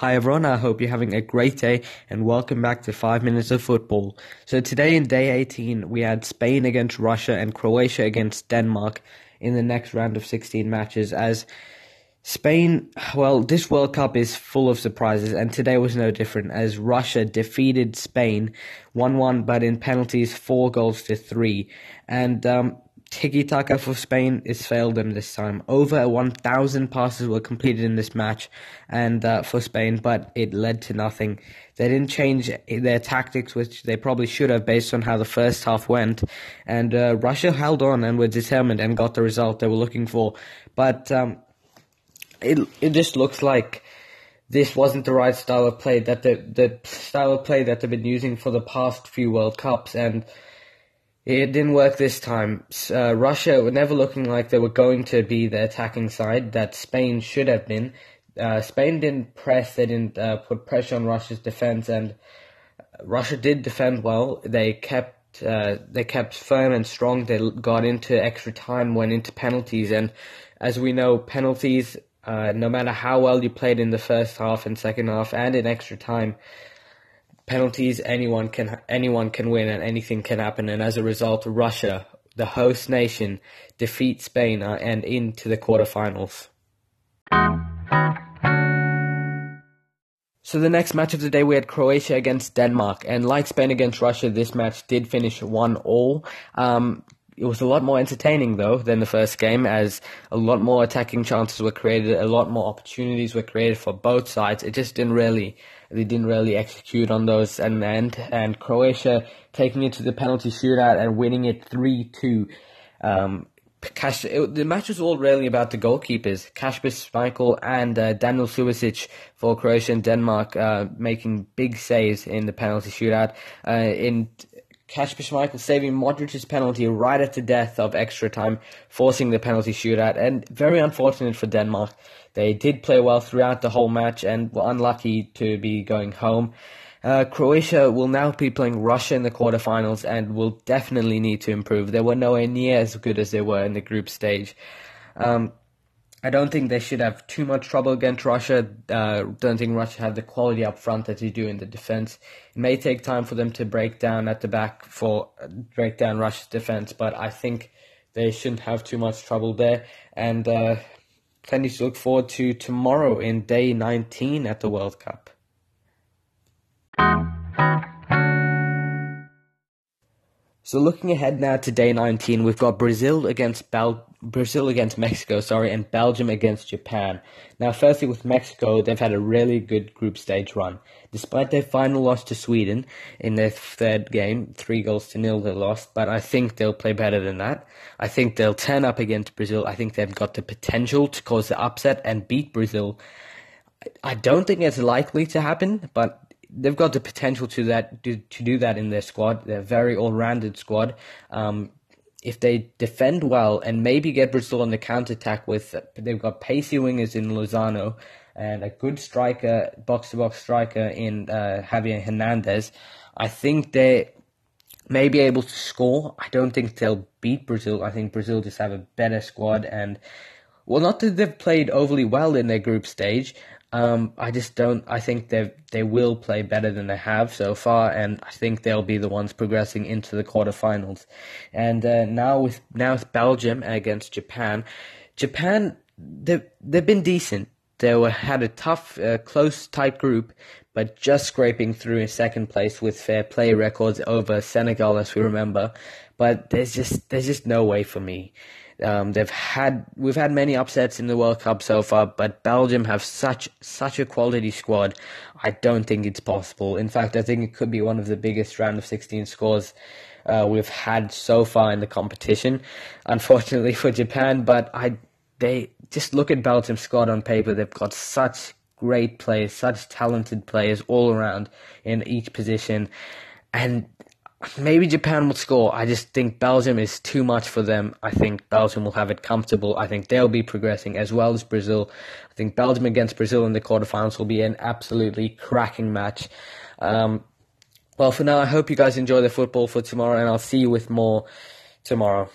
Hi everyone, I hope you're having a great day and welcome back to 5 Minutes of Football. So today in day 18 we had Spain against Russia and Croatia against Denmark in the next round of 16 matches as Spain, well, this World Cup is full of surprises, and today was no different as Russia defeated Spain 1 1, but in penalties, 4 goals to 3. And um, Tiki Taka for Spain has failed them this time. Over 1,000 passes were completed in this match, and uh, for Spain, but it led to nothing. They didn't change their tactics, which they probably should have, based on how the first half went. And uh, Russia held on and were determined and got the result they were looking for. But um, it it just looks like this wasn't the right style of play that the the style of play that they've been using for the past few World Cups and it didn't work this time. Uh, Russia were never looking like they were going to be the attacking side that Spain should have been. Uh, Spain didn't press, they didn't uh, put pressure on Russia's defense, and Russia did defend well. They kept uh, they kept firm and strong. They got into extra time, went into penalties, and as we know, penalties. Uh, no matter how well you played in the first half and second half, and in extra time, penalties anyone can anyone can win and anything can happen. And as a result Russia the host nation defeats Spain uh, and into the quarterfinals. So the next match of the day we had Croatia against Denmark. And like Spain against Russia this match did finish 1 all. Um, it was a lot more entertaining though than the first game as a lot more attacking chances were created a lot more opportunities were created for both sides it just didn't really they didn't really execute on those And end. And Croatia taking it to the penalty shootout and winning it 3 2. Um, Kash, it, the match was all really about the goalkeepers, Kasper Schmeichel and uh, Daniel Subasic for Croatia and Denmark, uh, making big saves in the penalty shootout. Uh, in Kasper Schmeichel saving Modric's penalty right at the death of extra time, forcing the penalty shootout, and very unfortunate for Denmark. They did play well throughout the whole match and were unlucky to be going home. Uh, Croatia will now be playing Russia in the quarterfinals and will definitely need to improve. They were nowhere near as good as they were in the group stage. Um, I don't think they should have too much trouble against Russia. Uh, don't think Russia have the quality up front that they do in the defense. It may take time for them to break down at the back for break down Russia's defense, but I think they shouldn't have too much trouble there. And uh, plenty to look forward to tomorrow in day 19 at the World Cup. So looking ahead now to day 19, we've got Brazil against Bel- Brazil against Mexico, sorry, and Belgium against Japan. Now, firstly, with Mexico, they've had a really good group stage run. Despite their final loss to Sweden in their third game, three goals to nil they lost, but I think they'll play better than that. I think they'll turn up against Brazil. I think they've got the potential to cause the upset and beat Brazil. I don't think it's likely to happen, but they've got the potential to that to, to do that in their squad. They're a very all-rounded squad. Um, if they defend well and maybe get Brazil on the counter attack with they've got pacey wingers in Lozano and a good striker, box to box striker in uh, Javier Hernandez, I think they may be able to score. I don't think they'll beat Brazil. I think Brazil just have a better squad and well, not that they've played overly well in their group stage. Um, I just don't. I think they they will play better than they have so far, and I think they'll be the ones progressing into the quarterfinals. And uh, now with now with Belgium against Japan, Japan they they've been decent. They were had a tough, uh, close, tight group, but just scraping through in second place with fair play records over Senegal, as we remember. But there's just there's just no way for me. Um, they've had we've had many upsets in the World Cup so far, but Belgium have such such a quality squad. I don't think it's possible. In fact, I think it could be one of the biggest round of 16 scores uh, we've had so far in the competition. Unfortunately for Japan, but I they just look at Belgium's squad on paper. They've got such great players, such talented players all around in each position, and maybe Japan will score. I just think Belgium is too much for them. I think Belgium will have it comfortable. I think they'll be progressing as well as Brazil. I think Belgium against Brazil in the quarterfinals will be an absolutely cracking match. Um, well, for now, I hope you guys enjoy the football for tomorrow, and I'll see you with more tomorrow.